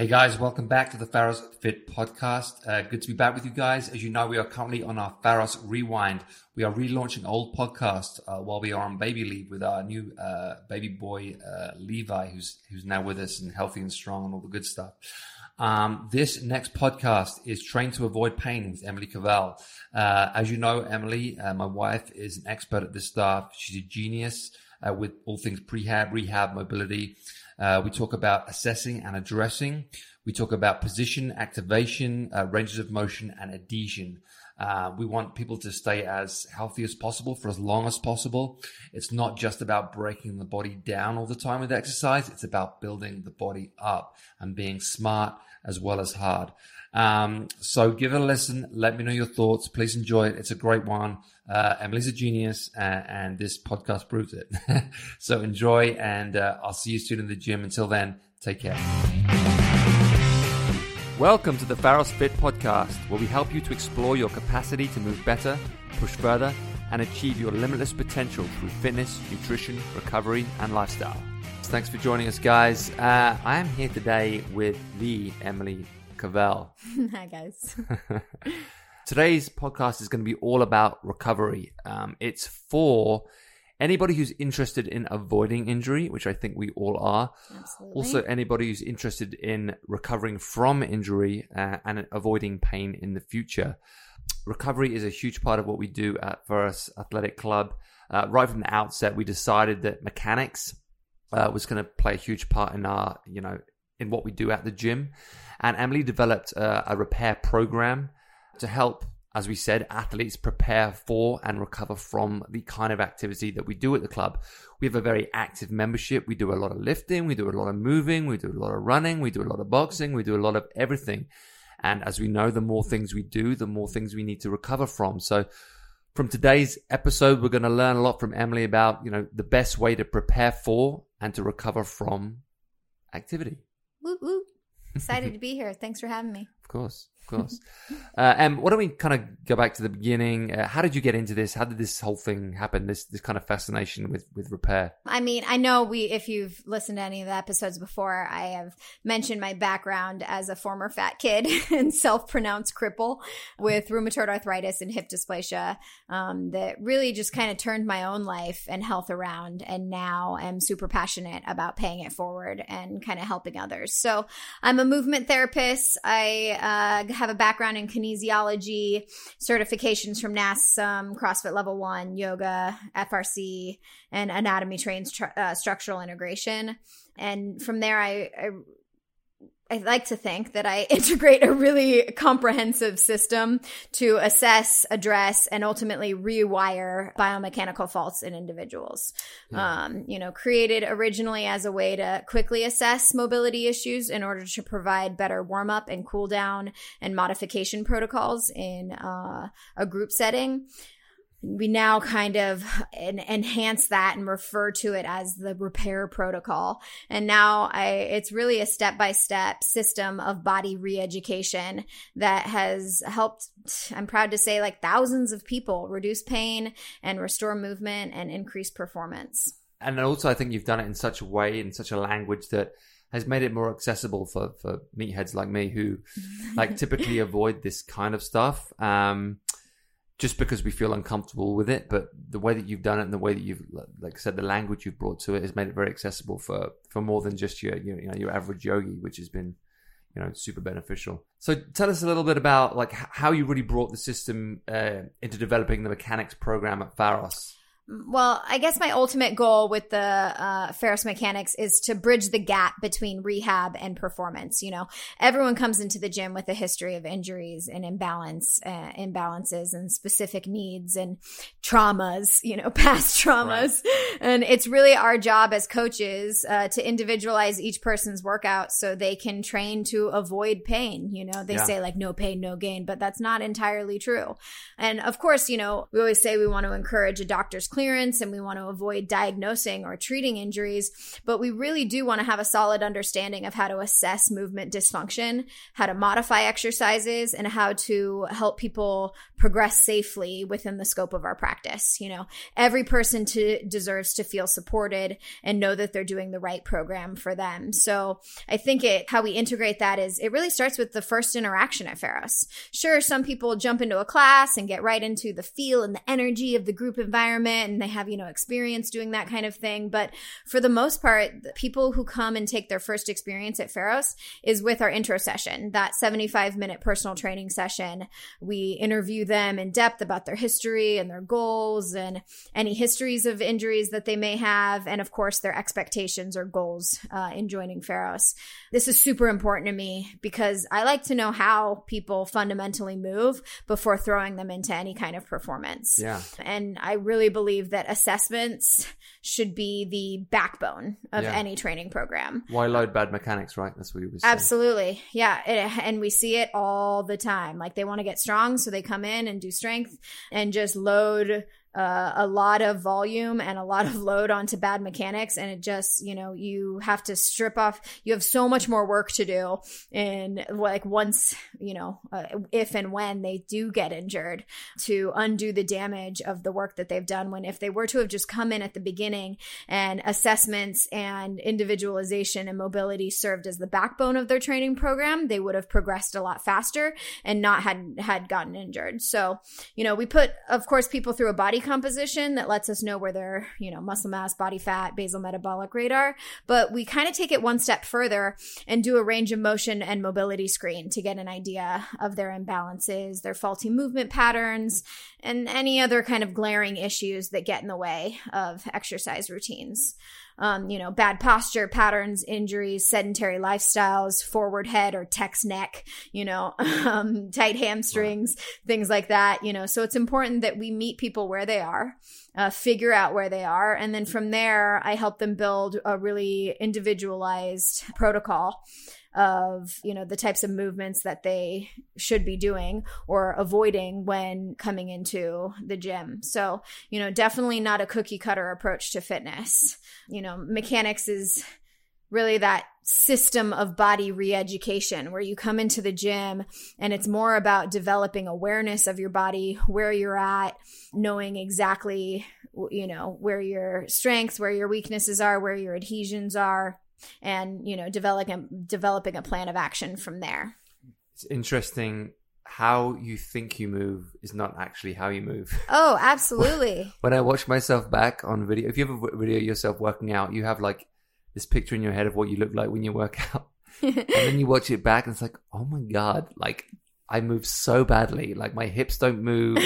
Hey guys, welcome back to the Pharos Fit podcast. Uh, good to be back with you guys. As you know, we are currently on our Pharos Rewind. We are relaunching old podcasts uh, while we are on baby leave with our new uh, baby boy uh, Levi, who's who's now with us and healthy and strong and all the good stuff. Um, this next podcast is Trained to Avoid Pain with Emily Cavell. Uh, as you know, Emily, uh, my wife, is an expert at this stuff. She's a genius with all things prehab, rehab, mobility. Uh, we talk about assessing and addressing. We talk about position, activation, uh, ranges of motion, and adhesion. Uh, we want people to stay as healthy as possible for as long as possible. It's not just about breaking the body down all the time with exercise. It's about building the body up and being smart as well as hard. Um, so give it a listen. Let me know your thoughts. Please enjoy it. It's a great one. Uh, Emily's a genius, uh, and this podcast proves it. so enjoy, and uh, I'll see you soon in the gym. Until then, take care. Welcome to the Pharos Fit podcast, where we help you to explore your capacity to move better, push further, and achieve your limitless potential through fitness, nutrition, recovery, and lifestyle. Thanks for joining us, guys. Uh, I am here today with the Emily Cavell. Hi, guys. Today's podcast is going to be all about recovery. Um, it's for anybody who's interested in avoiding injury, which I think we all are. Absolutely. Also, anybody who's interested in recovering from injury uh, and avoiding pain in the future. Recovery is a huge part of what we do at Pharos Athletic Club. Uh, right from the outset, we decided that mechanics uh, was going to play a huge part in our, you know, in what we do at the gym. And Emily developed uh, a repair program to help, as we said, athletes prepare for and recover from the kind of activity that we do at the club. We have a very active membership. We do a lot of lifting, we do a lot of moving, we do a lot of running, we do a lot of boxing, we do a lot of everything. And as we know, the more things we do, the more things we need to recover from. So, from today's episode, we're going to learn a lot from Emily about, you know, the best way to prepare for and to recover from activity. Woo woo. Excited to be here. Thanks for having me. Course of course. uh, why don't we kind of go back to the beginning? Uh, how did you get into this? How did this whole thing happen? This this kind of fascination with with repair. I mean, I know we if you've listened to any of the episodes before, I have mentioned my background as a former fat kid and self-pronounced cripple with rheumatoid arthritis and hip dysplasia. Um, that really just kind of turned my own life and health around, and now I'm super passionate about paying it forward and kind of helping others. So I'm a movement therapist. I uh, have a background in kinesiology, certifications from NASM, CrossFit Level One, yoga, FRC, and anatomy trains tr- uh, structural integration. And from there, I, I I like to think that I integrate a really comprehensive system to assess, address, and ultimately rewire biomechanical faults in individuals. Yeah. Um, you know, created originally as a way to quickly assess mobility issues in order to provide better warm up and cool down and modification protocols in uh, a group setting we now kind of enhance that and refer to it as the repair protocol. And now I, it's really a step by step system of body re-education that has helped, I'm proud to say, like thousands of people reduce pain and restore movement and increase performance. And also, I think you've done it in such a way, in such a language that has made it more accessible for, for meatheads like me who like typically avoid this kind of stuff. Um, just because we feel uncomfortable with it. But the way that you've done it and the way that you've, like I said, the language you've brought to it has made it very accessible for for more than just your you know your average yogi, which has been you know super beneficial. So tell us a little bit about like how you really brought the system uh, into developing the mechanics program at Pharos. Well, I guess my ultimate goal with the uh, Pharos Mechanics is to bridge the gap between rehab and performance. You know, everyone comes into the gym with a history of injuries and imbalance, uh, imbalances, and specific needs and traumas. You know, past traumas, right. and it's really our job as coaches uh, to individualize each person's workout so they can train to avoid pain. You know, they yeah. say like no pain, no gain, but that's not entirely true. And of course, you know, we always say we want to encourage a doctor's clinic clearance and we want to avoid diagnosing or treating injuries, but we really do want to have a solid understanding of how to assess movement dysfunction, how to modify exercises, and how to help people progress safely within the scope of our practice. You know, every person to, deserves to feel supported and know that they're doing the right program for them. So I think it, how we integrate that is it really starts with the first interaction at Pharos. Sure, some people jump into a class and get right into the feel and the energy of the group environment and they have, you know, experience doing that kind of thing. But for the most part, the people who come and take their first experience at Pharos is with our intro session, that 75 minute personal training session. We interview them in depth about their history and their goals and any histories of injuries that they may have. And of course, their expectations or goals uh, in joining Pharos. This is super important to me because I like to know how people fundamentally move before throwing them into any kind of performance. Yeah. And I really believe that assessments should be the backbone of Yeah. any training program. Why load bad mechanics, right? That's what you were saying. Absolutely. Yeah. It, and we see it all the time. Like they want to get strong, so they come in and do strength and just load uh, a lot of volume and a lot of load onto bad mechanics. And it just, you know, you have to strip off, you have so much more work to do. And like once, you know, uh, if and when they do get injured to undo the damage of the work that they've done. When if they were to have just come in at the beginning and assessments and individualization and mobility served as the backbone of their training program, they would have progressed a lot faster and not had had gotten injured. So, you know, we put of course people through a body composition that lets us know where their, you know, muscle mass, body fat, basal metabolic rate are, but we kind of take it one step further and do a range of motion and mobility screen to get an idea of their imbalances, their faulty movement patterns, and any other kind of glaring issues that get in the way of exercise routines. Um, you know, bad posture patterns, injuries, sedentary lifestyles, forward head or text neck, you know, um, tight hamstrings, things like that, you know. So it's important that we meet people where they are, uh, figure out where they are, and then from there, I help them build a really individualized protocol of you know the types of movements that they should be doing or avoiding when coming into the gym so you know definitely not a cookie cutter approach to fitness you know mechanics is really that system of body re-education where you come into the gym and it's more about developing awareness of your body where you're at knowing exactly you know where your strengths where your weaknesses are where your adhesions are and you know developing developing a plan of action from there. It's interesting how you think you move is not actually how you move. oh absolutely when I watch myself back on video, if you ever v- video yourself working out, you have like this picture in your head of what you look like when you work out. and then you watch it back and it's like, oh my God, like I move so badly. Like my hips don't move,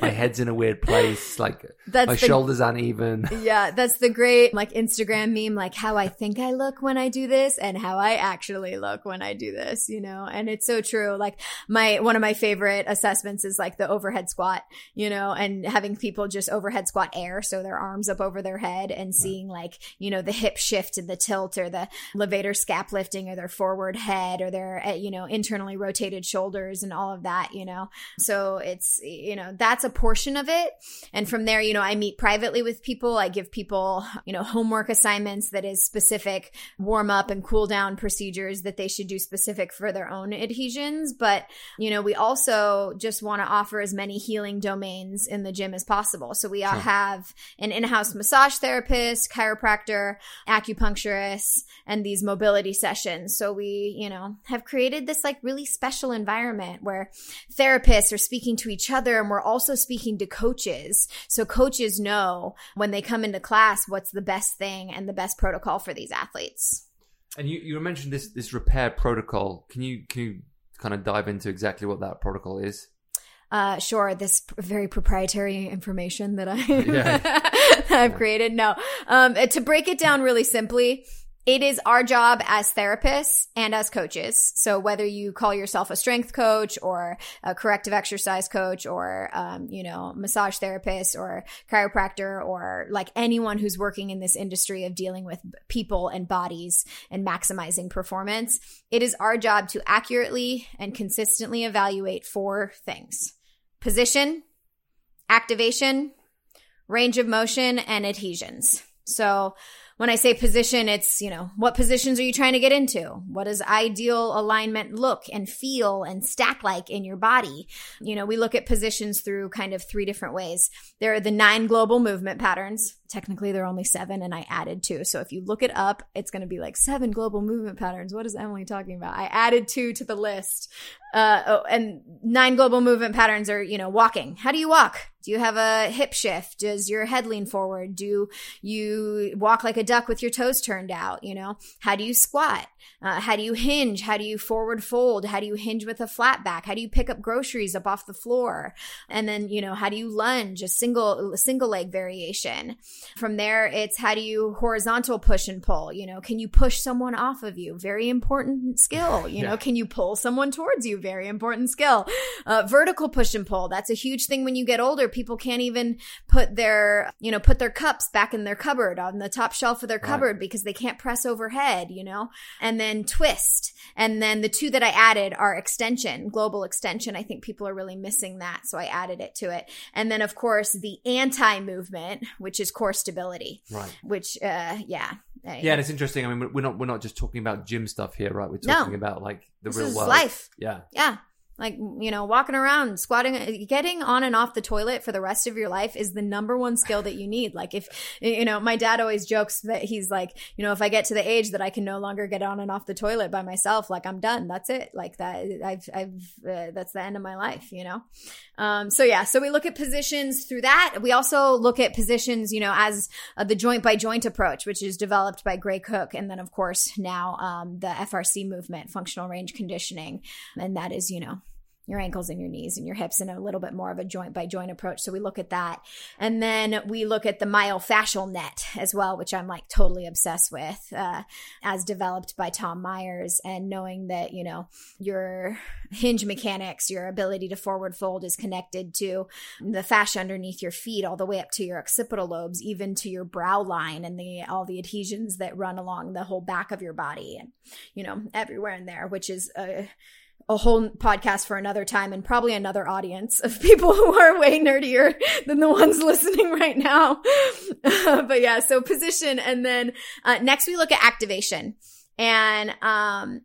my head's in a weird place, like That's my the- shoulders uneven. yeah, that's the great like Instagram meme, like how I think I look when I do this and how I actually look when I do this, you know? And it's so true. Like my, one of my favorite assessments is like the overhead squat, you know, and having people just overhead squat air. So their arms up over their head and seeing like, you know, the hip shift and the tilt or the levator scap lifting or their forward head or their, uh, you know, internally rotated shoulders and all of that, you know? So it's, you know, that's a portion of it. And from there, you know, I meet privately with people. I give people, you know, homework assignments that is specific warm up and cool down procedures that they should do specific for their own adhesions. But, you know, we also just want to offer as many healing domains in the gym as possible. So we all Sure. have an in-house massage therapist, chiropractor, acupuncturist, and these mobility sessions. So we, you know, have created this like really special environment where therapists are speaking to each other and we're also speaking to coaches. So coaches know when they come into class what's the best thing and the best protocol for these athletes. And you, you mentioned this this repair protocol. Can you can you kind of dive into exactly what that protocol is? Uh, sure, this p- very proprietary information that I Yeah. I've created. No, um, to break it down really simply, it is our job as therapists and as coaches. So whether you call yourself a strength coach or a corrective exercise coach or, um, you know, massage therapist or chiropractor or like anyone who's working in this industry of dealing with people and bodies and maximizing performance, it is our job to accurately and consistently evaluate four things. Position, activation, range of motion, and adhesions. So when I say position, it's, you know, what positions are you trying to get into? What does ideal alignment look and feel and stack like in your body? You know, we look at positions through kind of three different ways. There are the nine global movement patterns. Technically, there are only seven, and I added two. So if you look it up, it's going to be like seven global movement patterns. What is Emily talking about? I added two to the list. Uh, oh, and nine global movement patterns are, you know, walking. How do you walk? Do you have a hip shift? Does your head lean forward? Do you walk like a duck with your toes turned out? You know, how do you squat? Uh, how do you hinge? How do you forward fold? How do you hinge with a flat back? How do you pick up groceries up off the floor? And then, you know, how do you lunge? A single, a single leg variation. From there, it's how do you horizontal push and pull? You know, can you push someone off of you? Very important skill. You yeah. know, can you pull someone towards you? Very important skill. Uh, vertical push and pull. That's a huge thing when you get older. People can't even put their, you know, put their cups back in their cupboard on the top shelf of their cupboard right. because they can't press overhead, you know? And then then twist. And then the two that I added are extension, global extension. I think people are really missing that. So I added it to it. And then, of course, the anti movement, which is core stability. Right. Which, uh, yeah. Yeah, and it's interesting. I mean, we're not we're not just talking about gym stuff here, right? We're talking no. about like the this real world. life. Yeah. Yeah like you know walking around squatting getting on and off the toilet for the rest of your life is the number one skill that you need. Like if you know my dad always jokes that he's like you know if i get to the age that i can no longer get on and off the toilet by myself like i'm done. That's it. Like that i've i've uh, that's the end of my life you know? Um so yeah. So we look at positions through that. We also look at positions you know as uh, the joint by joint approach which is developed by gray cook. And then of course now um the frc movement functional range conditioning. And that is you know your ankles and your knees and your hips in a little bit more of a joint by joint approach. So we look at that. And then we look at the myofascial net as well, which I'm like totally obsessed with, uh, as developed by Tom Myers and knowing that, you know, your hinge mechanics, your ability to forward fold is connected to the fascia underneath your feet all the way up to your occipital lobes, even to your brow line and the, all the adhesions that run along the whole back of your body and, you know, everywhere in there, which is, uh, a whole podcast for another time and probably another audience of people who are way nerdier than the ones listening right now. but yeah, so position. And then uh, next we look at activation. And um,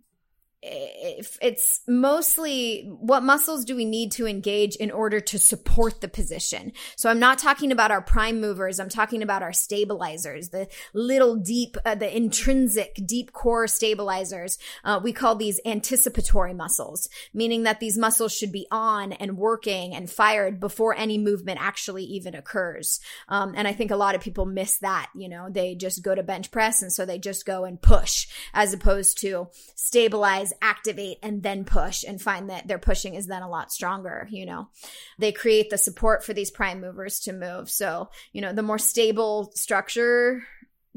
it's mostly what muscles do we need to engage in order to support the position. So I'm not talking about our prime movers. I'm talking about our stabilizers, the little deep, uh, the intrinsic deep core stabilizers. Uh, we call these anticipatory muscles, meaning that these muscles should be on and working and fired before any movement actually even occurs. Um, and I think a lot of people miss that. You know, they just go to bench press and so they just go and push as opposed to stabilize activate, and then push and find that their pushing is then a lot stronger. You know, they create the support for these prime movers to move. So, you know, the more stable structure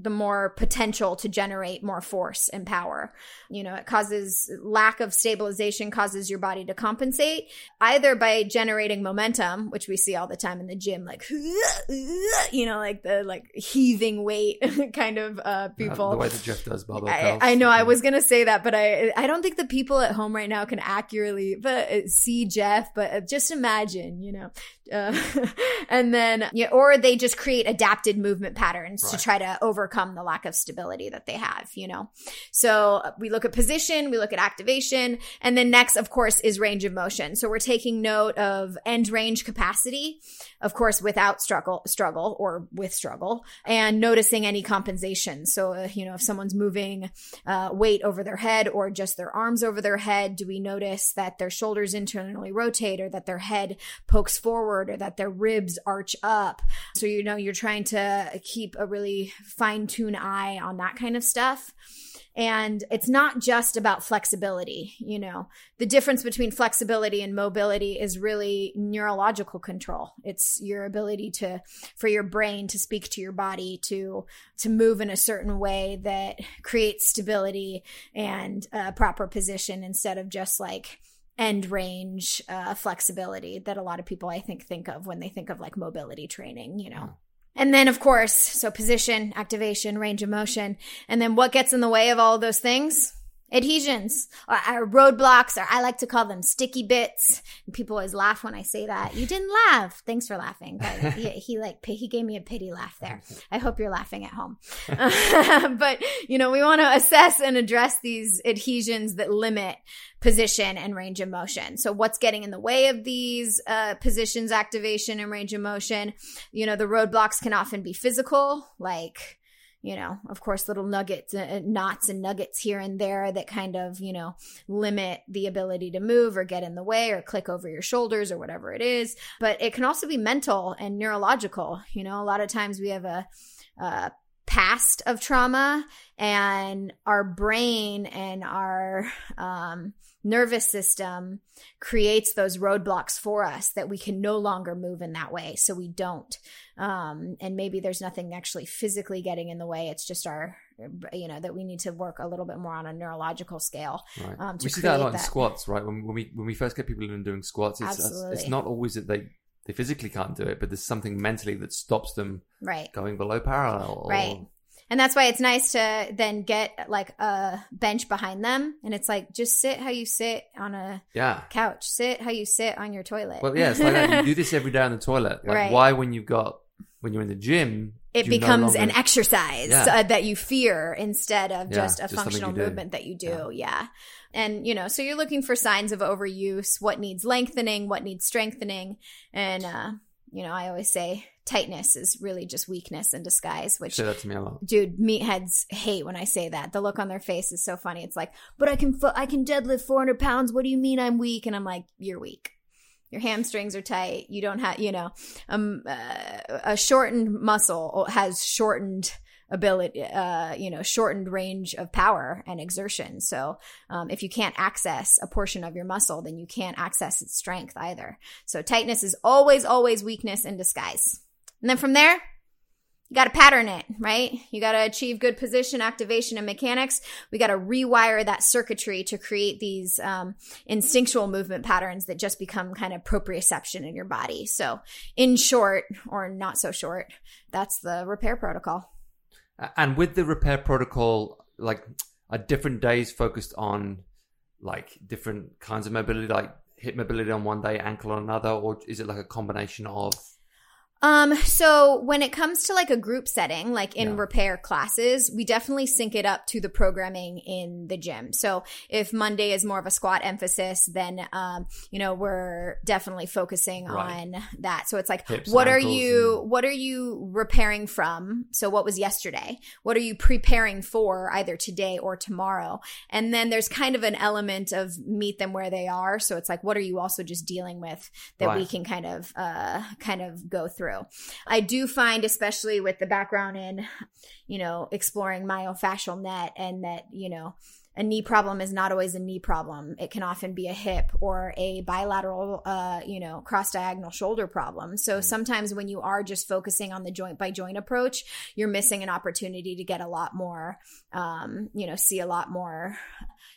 the more potential to generate more force and power. You know, it causes lack of stabilization causes your body to compensate either by generating momentum, which we see all the time in the gym, like, you know, like the like heaving weight kind of uh, people. the way that Jeff does barbell I, I, know I was going to say that, but I, I don't think the people at home right now can accurately but uh, see Jeff, but uh, just imagine, you know, uh, and then, yeah, or they just create adapted movement patterns right. to try to overcome the lack of stability that they have, you know? So uh, we look at position, we look at activation, and then next, of course, is range of motion. So we're taking note of end range capacity, of course, without struggle, struggle or with struggle, and noticing any compensation. So, uh, you know, if someone's moving uh, weight over their head or just their arms over their head, do we notice that their shoulders internally rotate or that their head pokes forward? Forward or that their ribs arch up. So, you know, you're trying to keep a really fine tune eye on that kind of stuff. And it's not just about flexibility. You know, the difference between flexibility and mobility is really neurological control. It's your ability to, for your brain to speak to your body, to, to move in a certain way that creates stability and a proper position instead of just like, end range uh, flexibility that a lot of people I think think of when they think of like mobility training, you know. And then of course, so position, activation, range of motion, and then what gets in the way of all of those things? Adhesions or, or, roadblocks or i like to call them sticky bits. And people always laugh when i say that. You didn't laugh. Thanks for laughing. But he, he like he gave me a pity laugh there. I hope you're laughing at home. But you know we want to assess and address these adhesions that limit position and range of motion. So what's getting in the way of these uh, positions activation and range of motion? You know the roadblocks can often be physical like you know, of course, little nuggets, uh, knots and nuggets here and there that kind of, you know, limit the ability to move or get in the way or click over your shoulders or whatever it is. But it can also be mental and neurological. You know, a lot of times we have a, a past of trauma and our brain and our um, nervous system creates those roadblocks for us that we can no longer move in that way. So we don't. Um, and maybe there's nothing actually physically getting in the way. It's just our you know that we need to work a little bit more on a neurological scale right. um, we see that a lot that. in squats right? When, when, we when we first get people in doing squats it's, it's not always that they they physically can't do it but there's something mentally that stops them right. going below parallel right and that's why it's nice to then get like a bench behind them. And it's like, just sit how you sit on a yeah. couch. Sit how you sit on your toilet. Well, yeah, it's like that. You do this every day on the toilet. Like, right. why when you've got, when you're in the gym, it becomes no longer... an exercise yeah. uh, that you fear instead of yeah, just a just functional movement that you do. Yeah. yeah. And, you know, so you're looking for signs of overuse, what needs lengthening, what needs strengthening. And, uh, you know, I always say tightness is really just weakness in disguise. Which say that to me a lot, dude. Meatheads hate when I say that. The look on their face is so funny. It's like, but I can I can deadlift 400 pounds. What do you mean I'm weak? And I'm like, you're weak. Your hamstrings are tight. You don't have, you know, um, uh, a shortened muscle has shortened ability, uh, you know, shortened range of power and exertion. So, um, if you can't access a portion of your muscle, then you can't access its strength either. So tightness is always, always weakness in disguise. And then from there, you got to pattern it, right? You got to achieve good position, activation, and mechanics. We got to rewire that circuitry to create these um, instinctual movement patterns that just become kind of proprioception in your body. So, in short, or not so short, that's the repair protocol. And with the repair protocol, like are different days focused on like different kinds of mobility, like hip mobility on one day, ankle on another, or is it like a combination of? Um, so when it comes to like a group setting, like in yeah. repair classes, we definitely sync it up to the programming in the gym. So if Monday is more of a squat emphasis, then, um, you know, we're definitely focusing right. on that. So it's like, Hips what are you, and... what are you repairing from? So what was yesterday? What are you preparing for either today or tomorrow? And then there's kind of an element of meet them where they are. So it's like, what are you also just dealing with that right. we can kind of, uh, kind of go through? Through. I do find, especially with the background in, you know, exploring myofascial net and that, you know, a knee problem is not always a knee problem. It can often be a hip or a bilateral, uh, you know, cross diagonal shoulder problem. So sometimes when you are just focusing on the joint by joint approach, you're missing an opportunity to get a lot more, um, you know, see a lot more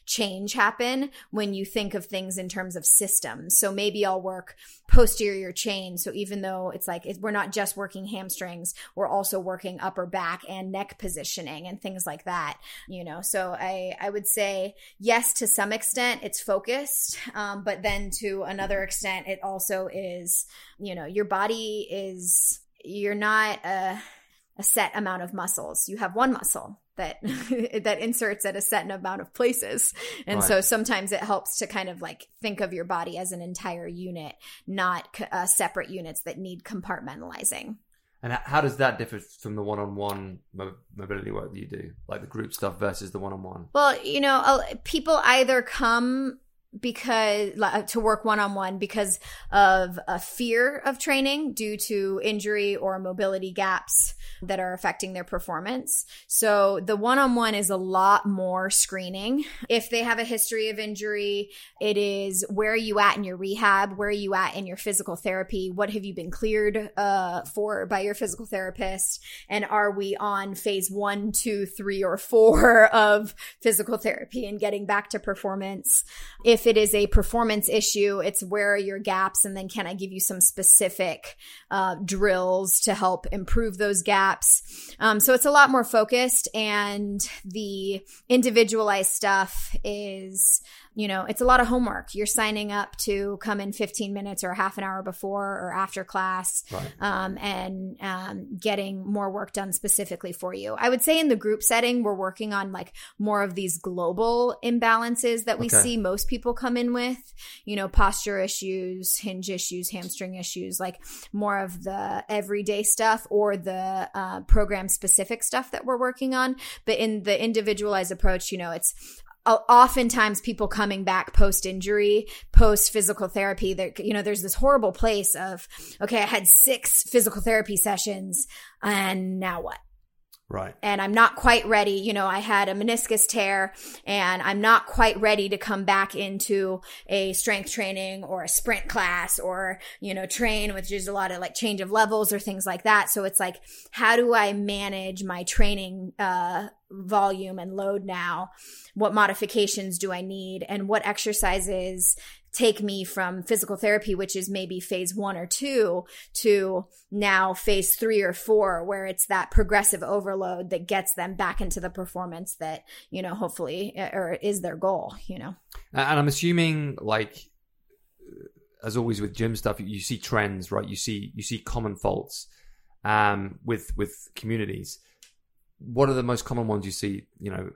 change happen when you think of things in terms of systems. So maybe I'll work posterior chain. So even though it's like we're not just working hamstrings, we're also working upper back and neck positioning and things like that. You know, so I I would say yes to some extent it's focused, um, but then to another extent it also is. You know, your body is you're not a a set amount of muscles. You have one muscle that that inserts at a set amount of places. And right. so sometimes it helps to kind of like think of your body as an entire unit, not uh, separate units that need compartmentalizing. And how does that differ from the one-on-one mobility work that you do, like the group stuff versus the one-on-one? Well, you know, people either come because to work one on one because of a fear of training due to injury or mobility gaps that are affecting their performance. So the one on one is a lot more screening. If they have a history of injury, it is where are you at in your rehab? Where are you at in your physical therapy? What have you been cleared uh, for by your physical therapist? And are we on phase one, two, three, or four of physical therapy and getting back to performance? If if it is a performance issue, it's where are your gaps, and then can I give you some specific uh, drills to help improve those gaps? Um, so it's a lot more focused, and the individualized stuff is you know, it's a lot of homework. You're signing up to come in 15 minutes or half an hour before or after class right. um, and um, getting more work done specifically for you. I would say in the group setting, we're working on like more of these global imbalances that we okay. see most people come in with, you know, posture issues, hinge issues, hamstring issues, like more of the everyday stuff or the uh, program specific stuff that we're working on. But in the individualized approach, you know, it's oftentimes people coming back post injury, post physical therapy, that you know, there's this horrible place of, okay, I had six physical therapy sessions and now what? Right. And I'm not quite ready. You know, I had a meniscus tear and I'm not quite ready to come back into a strength training or a sprint class or, you know, train, which is a lot of like change of levels or things like that. So it's like, how do I manage my training, uh, volume and load now? What modifications do I need? And what exercises take me from physical therapy, which is maybe phase one or two, to now phase three or four, where it's that progressive overload that gets them back into the performance that, you know, hopefully, uh, or is their goal, you know? And I'm assuming, like, as always with gym stuff, you see trends, right? You see, you see common faults um, with, with communities. What are the most common ones you see, you know,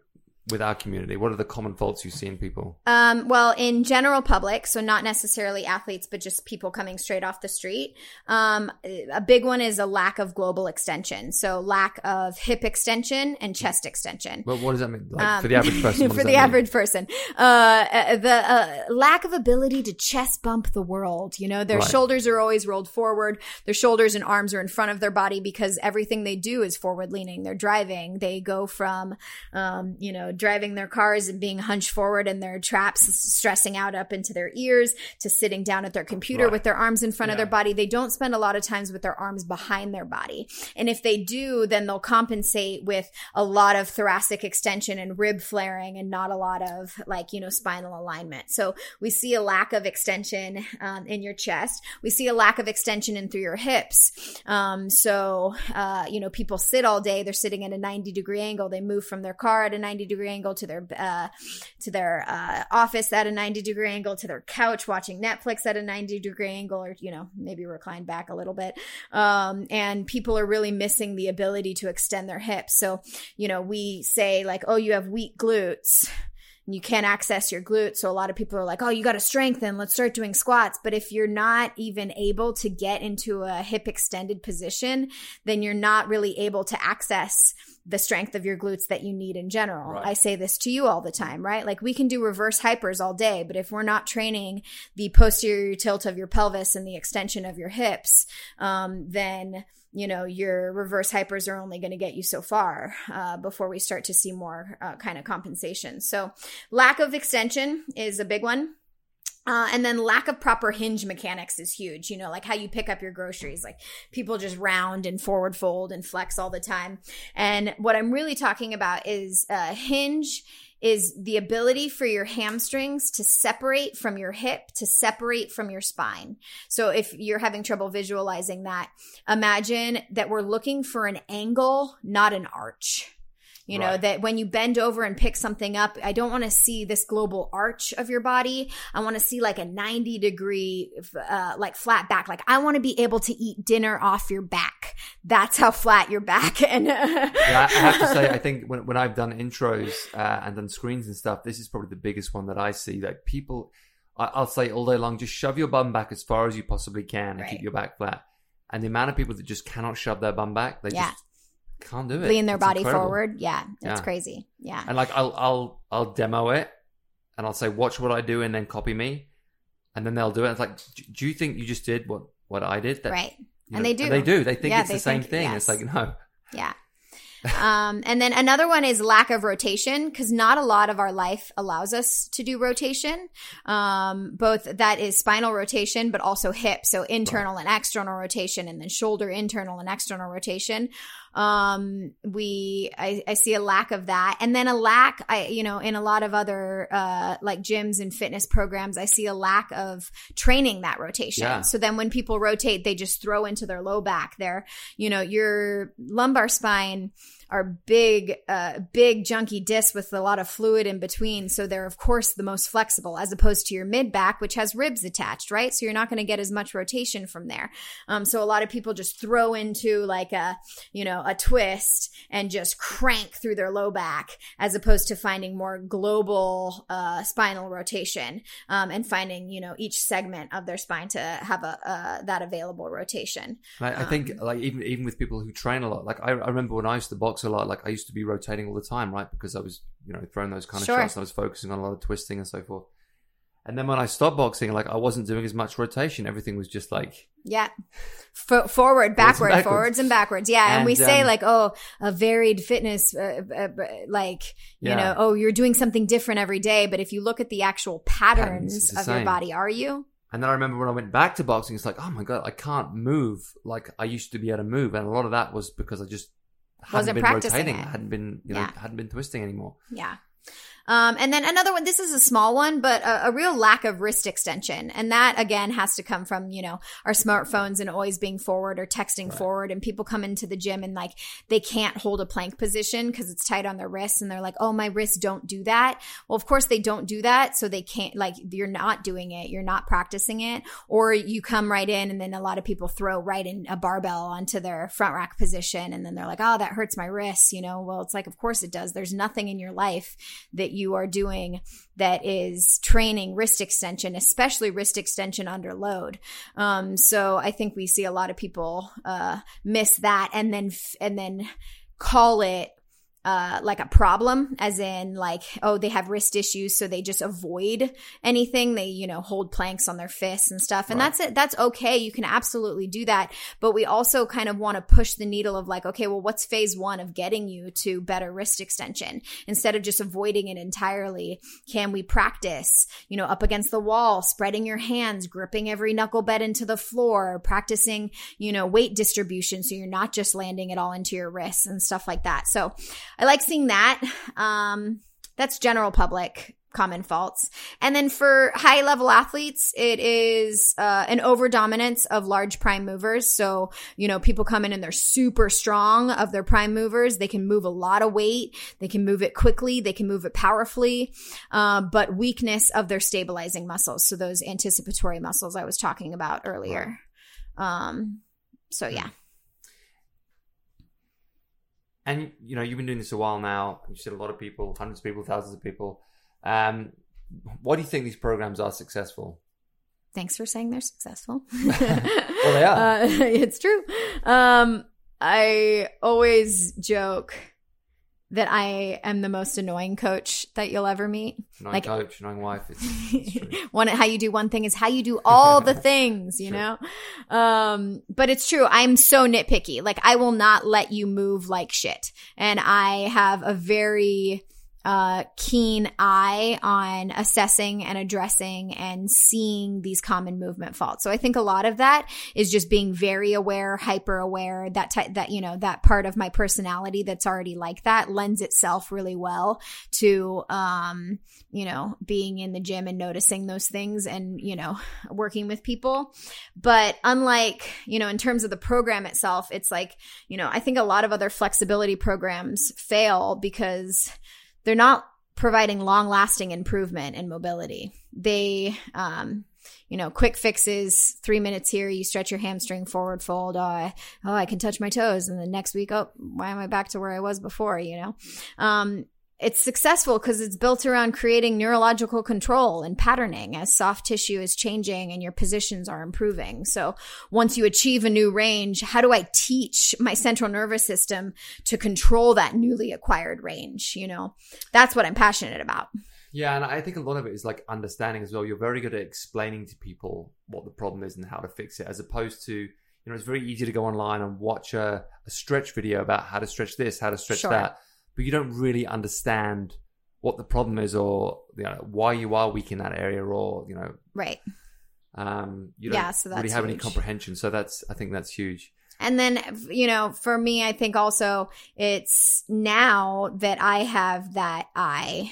with our community? What are the common faults you see in people? Um, well, in general public, so not necessarily athletes, but just people coming straight off the street. Um, a big one is a lack of global extension. So lack of hip extension and chest extension. Well, what does that mean? Like, um, for the average person? for the average mean? person. Uh, uh, the uh, lack of ability to chest bump the world. You know, their right. shoulders are always rolled forward. Their shoulders and arms are in front of their body because everything they do is forward leaning. They're driving. They go from, um, you know, driving their cars and being hunched forward in their traps stressing out up into their ears to sitting down at their computer right. with their arms in front yeah. of their body. They don't spend a lot of times with their arms behind their body. And if they do, then they'll compensate with a lot of thoracic extension and rib flaring and not a lot of like, you know, spinal alignment. So we see a lack of extension um, in your chest. We see a lack of extension in through your hips. Um, so, uh, you know, people sit all day, they're sitting at a 90 degree angle. They move from their car at a 90 degree angle to their uh, to their uh, office at a 90 degree angle to their couch watching Netflix at a 90 degree angle or you know maybe recline back a little bit. Um, and people are really missing the ability to extend their hips. So you know we say like oh you have weak glutes you can't access your glutes. So a lot of people are like, oh, you got to strengthen. Let's start doing squats. But if you're not even able to get into a hip extended position, then you're not really able to access the strength of your glutes that you need in general. Right. I say this to you all the time, right? Like we can do reverse hypers all day, but if we're not training the posterior tilt of your pelvis and the extension of your hips, um, then you know your reverse hypers are only going to get you so far uh, before we start to see more uh, kind of compensation. So lack of extension is a big one. Uh, and then lack of proper hinge mechanics is huge. You know, like how you pick up your groceries. Like people just round and forward fold and flex all the time. And what I'm really talking about is uh, hinge is the ability for your hamstrings to separate from your hip, to separate from your spine. So if you're having trouble visualizing that, imagine that we're looking for an angle, not an arch. You know, right. that when you bend over and pick something up, I don't want to see this global arch of your body. I want to see like a 90 degree, uh, like flat back. Like I want to be able to eat dinner off your back. That's how flat your back. And yeah, I have to say, I think when, when I've done intros uh, and done screens and stuff, this is probably the biggest one that I see. Like people, I'll say all day long, just shove your bum back as far as you possibly can and right. keep your back flat. And the amount of people that just cannot shove their bum back, they yeah. just can't do it. Lean their it's body incredible. forward. Yeah, it's yeah. crazy. Yeah. And like I'll I'll I'll demo it, and I'll say watch what I do, and then copy me, and then they'll do it. It's like, do you think you just did what what I did? That, right. And know, they do. And they do. They think yeah, it's they the same think, thing. Yes. It's like no. Yeah. um, and then another one is lack of rotation because not a lot of our life allows us to do rotation. Um, both that is spinal rotation, but also hip. So internal right. and external rotation and then shoulder internal and external rotation um we I, I see a lack of that. And then a lack i you know in a lot of other uh like gyms and fitness programs i see a lack of training that rotation. Yeah. so then when people rotate they just throw into their low back their you know your lumbar spine are big, uh, big junky discs with a lot of fluid in between. So they're of course the most flexible as opposed to your mid back, which has ribs attached, right? So you're not going to get as much rotation from there. Um, so a lot of people just throw into like a, you know, a twist and just crank through their low back as opposed to finding more global, uh, spinal rotation, um, and finding, you know, each segment of their spine to have a, uh, that available rotation. I, I think um, like even, even with people who train a lot, like I, I remember when I used to box box a lot, like I used to be rotating all the time, right? Because I was, you know, throwing those kind of sure. shots. I was focusing on a lot of twisting and so forth. And then when I stopped boxing, like I wasn't doing as much rotation. Everything was just like yeah, F- forward, backward, backwards. forwards and backwards. Yeah, and, and we say um, like, oh, a varied fitness, uh, uh, like you yeah. know, oh, you're doing something different every day. But if you look at the actual patterns, patterns of same. your body, are you? And then I remember when I went back to boxing, it's like, oh my god, I can't move like I used to be able to move, and a lot of that was because I just wasn't been practicing rotating, it. hadn't been you know yeah. hadn't been twisting anymore. Yeah. Um, and then another one, this is a small one, but a, a, real lack of wrist extension. And that again has to come from, you know, our smartphones and always being forward or texting right. forward. And people come into the gym and like they can't hold a plank position because it's tight on their wrists. And they're like, oh, my wrists don't do that. Well, of course they don't do that. So they can't, like, you're not doing it. You're not practicing it. Or you come right in and then a lot of people throw right in a barbell onto their front rack position. And then they're like, oh, that hurts my wrists. You know, well, it's like, of course it does. There's nothing in your life that you are doing that is training wrist extension, especially wrist extension under load. Um, so I think we see a lot of people uh, miss that and then and then call it uh, like a problem, as in like, oh, they have wrist issues, so they just avoid anything. They, you know, hold planks on their fists and stuff. And right. that's it. That's okay. You can absolutely do that. But we also kind of want to push the needle of like, okay, well, what's phase one of getting you to better wrist extension? Instead of just avoiding it entirely, can we practice, you know, up against the wall, spreading your hands, gripping every knuckle bed into the floor, practicing, you know, weight distribution. So you're not just landing it all into your wrists and stuff like that. So, I like seeing that. Um, that's general public common faults. And then for high level athletes, it is uh, an over dominance of large prime movers. So, you know, people come in and they're super strong of their prime movers. They can move a lot of weight. They can move it quickly. They can move it powerfully. Uh, but weakness of their stabilizing muscles. So those anticipatory muscles I was talking about earlier. Um, so yeah and you know you've been doing this a while now. You've seen a lot of people, hundreds of people, thousands of people. Um, why do you think these programs are successful? Thanks for saying they're successful. well, they are. Uh, it's true. Um, I always joke that I am the most annoying coach that you'll ever meet. Annoying like, coach, annoying wife. It's, it's one, how you do one thing is how you do all the things, you know? Um, but it's true. I'm so nitpicky. Like I will not let you move like shit. And I have a very, uh, keen eye on assessing and addressing and seeing these common movement faults. So I think a lot of that is just being very aware, hyper aware, that type, that, you know, that part of my personality that's already like that lends itself really well to, um, you know, being in the gym and noticing those things and, you know, working with people. But unlike, you know, in terms of the program itself, it's like, you know, I think a lot of other flexibility programs fail because they're not providing long lasting improvement in mobility. They, um, you know, quick fixes, three minutes here, you stretch your hamstring forward fold. Oh, I, oh, I can touch my toes. And the next week, oh, why am I back to where I was before? You know, um, it's successful because it's built around creating neurological control and patterning as soft tissue is changing and your positions are improving. So once you achieve a new range, how do I teach my central nervous system to control that newly acquired range? You know, that's what I'm passionate about. Yeah, and I think a lot of it is like understanding as well. You're very good at explaining to people what the problem is and how to fix it, as opposed to you know, it's very easy to go online and watch a, a stretch video about how to stretch this, how to stretch Sure. that, but you don't really understand what the problem is or you know, why you are weak in that area or you know Right. um, you don't Yeah, so really have any comprehension. So that's I think that's huge. And then, you know, for me, I think also it's now that I have that eye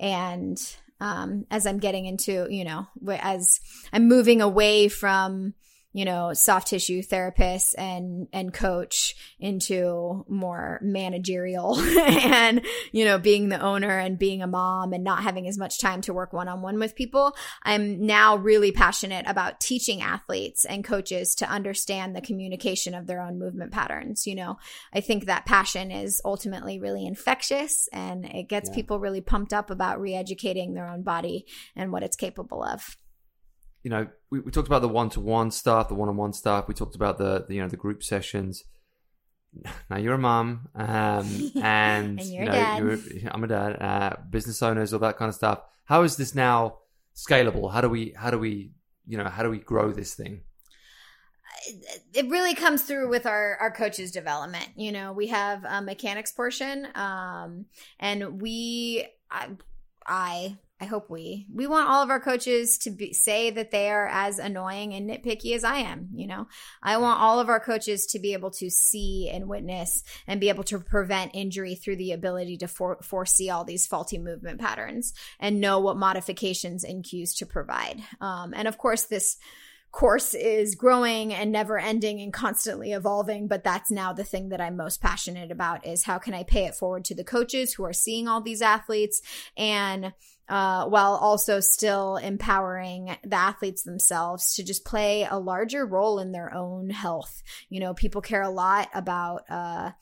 and um, as I'm getting into, you know, as I'm moving away from, you know, soft tissue therapist and, and coach into more managerial and, you know, being the owner and being a mom and not having as much time to work one on one with people. I'm now really passionate about teaching athletes and coaches to understand the communication of their own movement patterns. You know, I think that passion is ultimately really infectious and it gets Yeah. people really pumped up about re educating their own body and what it's capable of. You know, we, we talked about the one to one stuff, the one on one stuff. We talked about the, the you know the group sessions. Now you're a mom, um, and, And you're you a know, dad. You're, I'm a dad. Uh, business owners, all that kind of stuff. How is this now scalable? How do we how do we you know how do we grow this thing? it really comes through with our our coaches development you know we have a mechanics portion um and we i i I hope we we want all of our coaches to be, say that they are as annoying and nitpicky as I am. You know, I want all of our coaches to be able to see and witness and be able to prevent injury through the ability to for, foresee all these faulty movement patterns and know what modifications and cues to provide. Um, and of course, this course is growing and never ending and constantly evolving but that's now the thing that i'm most passionate about is how can i pay it forward to the coaches who are seeing all these athletes and uh, while also still empowering the athletes themselves to just play a larger role in their own health. You know people care a lot about uh,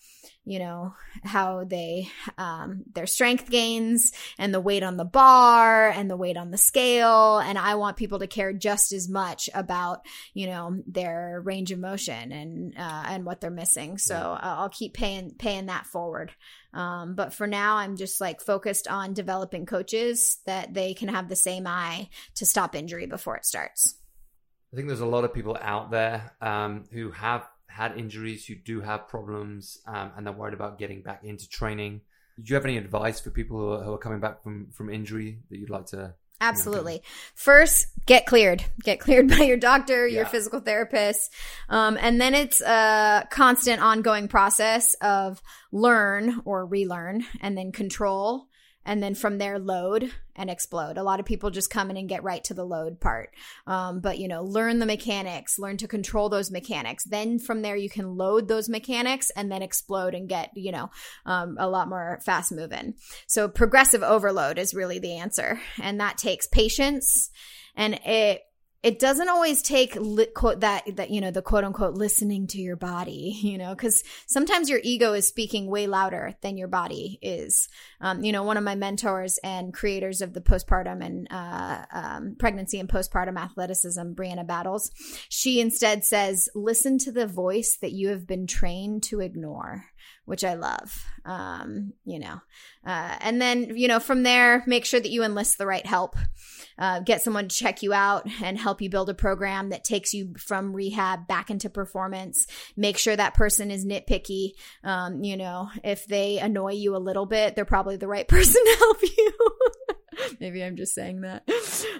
you know how they um, their strength gains and the weight on the bar and the weight on the scale. And i want people to care just as much about you know their range of motion and uh, and what they're missing. So uh, i'll keep paying paying that forward. Um, but for now i'm just like focused on developing coaches that they can have the same eye to stop injury before it starts. I think there's a lot of people out there um, who have had injuries, who do have problems, um, and they're worried about getting back into training. Do you have any advice for people who are, who are coming back from, from injury that you'd like to? Absolutely. First, get cleared. Get cleared by your doctor, your Yeah. physical therapist. Um, and then it's a constant ongoing process of learn or relearn and then control. And then from there, load and explode. A lot of people just come in and get right to the load part. Um, but, you know, learn the mechanics, learn to control those mechanics. Then from there, you can load those mechanics and then explode and get, you know, um, a lot more fast moving. So progressive overload is really the answer. And that takes patience and it, it doesn't always take li- quote that that you know the quote unquote listening to your body you know because sometimes your ego is speaking way louder than your body is. Um, you know one of my mentors and creators of the postpartum and uh, um, pregnancy and postpartum athleticism brianna battles she instead says listen to the voice that you have been trained to ignore which i love um, you know. Uh, and then you know from there make sure that you enlist the right help uh, get someone to check you out and help you build a program that takes you from rehab back into performance. Make sure that person is nitpicky. Um, you know, if they annoy you a little bit, they're probably the right person to help you. Maybe I'm just saying that.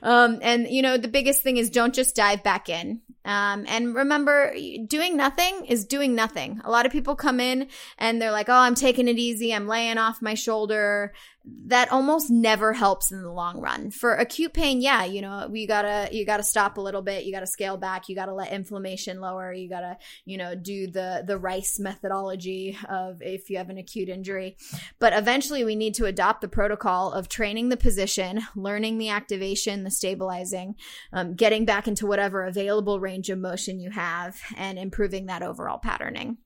Um, and you know, the biggest thing is don't just dive back in. Um, and remember, doing nothing is doing nothing. A lot of people come in and they're like, "Oh, I'm taking it easy. I'm laying off my shoulder." That almost never helps in the long run. For acute pain, yeah, you know, you gotta you gotta stop a little bit. You gotta scale back. You gotta let inflammation lower. You gotta you know do the the rice methodology of if you have an acute injury. But eventually, we need to adopt the protocol of training the position, learning the activation, the stabilizing, um, getting back into whatever available range of motion you have, and improving that overall patterning.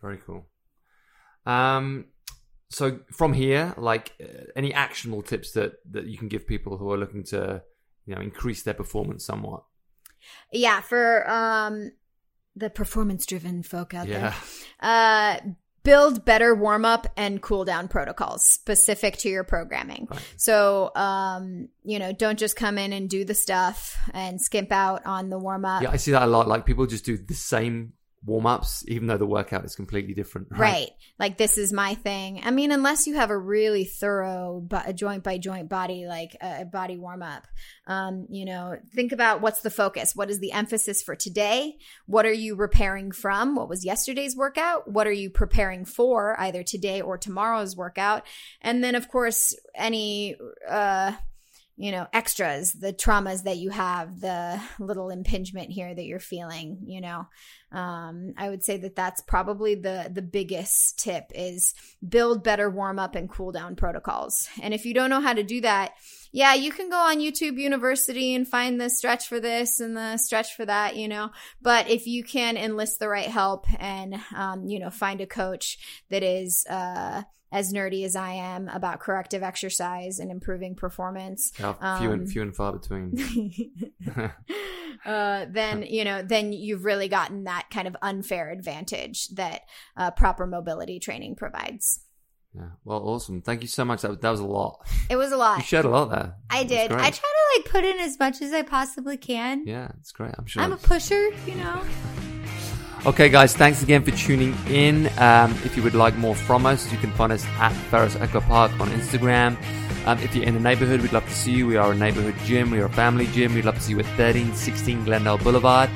Very cool. Um, so from here, like uh, any actionable tips that that you can give people who are looking to, you know, increase their performance somewhat. Yeah, for um, the performance driven folk out Yeah. there. Uh, build better warm up and cool down protocols specific to your programming. Right. So, um, you know, don't just come in and do the stuff and skimp out on the warm up. Yeah, I see that a lot. Like people just do the same warm ups, even though the workout is completely different. Right? right? Like this is my thing. I mean, unless you have a really thorough but a joint by joint body, like a body warm up, um, you know, think about what's the focus. What is the emphasis for today? What are you repairing from? What was yesterday's workout? What are you preparing for either today or tomorrow's workout? And then, of course, any, uh, you know, extras, the traumas that you have, the little impingement here that you're feeling, you know. Um, I would say that that's probably the the biggest tip is build better warm up and cool down protocols. And if you don't know how to do that, yeah, you can go on YouTube University and find the stretch for this and the stretch for that, you know. But if you can enlist the right help and, um, you know, find a coach that is, uh, as nerdy as I am about corrective exercise and improving performance. Few um, and few and far between. uh, then you know, then you've really gotten that kind of unfair advantage that uh, proper mobility training provides. Yeah. Well, awesome. Thank you so much. That was, that was a lot. It was a lot. You shared a lot there. I did. I try to like put in as much as I possibly can. Yeah, it's great. I'm sure. I'm a pusher, you know. Okay, guys, thanks again for tuning in. Um, if you would like more from us, you can find us at Ferris Echo Park on Instagram. Um, if you're in the neighborhood, we'd love to see you. We are a neighborhood gym. We are a family gym. We'd love to see you at 1316 Glendale Boulevard.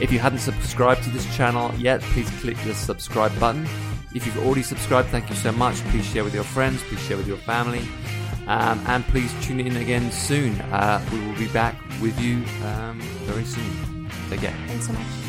If you haven't subscribed to this channel yet, please click the subscribe button. If you've already subscribed, thank you so much. Please share with your friends. Please share with your family. Um, and please tune in again soon. Uh, we will be back with you um, very soon. Take care. Thanks so much.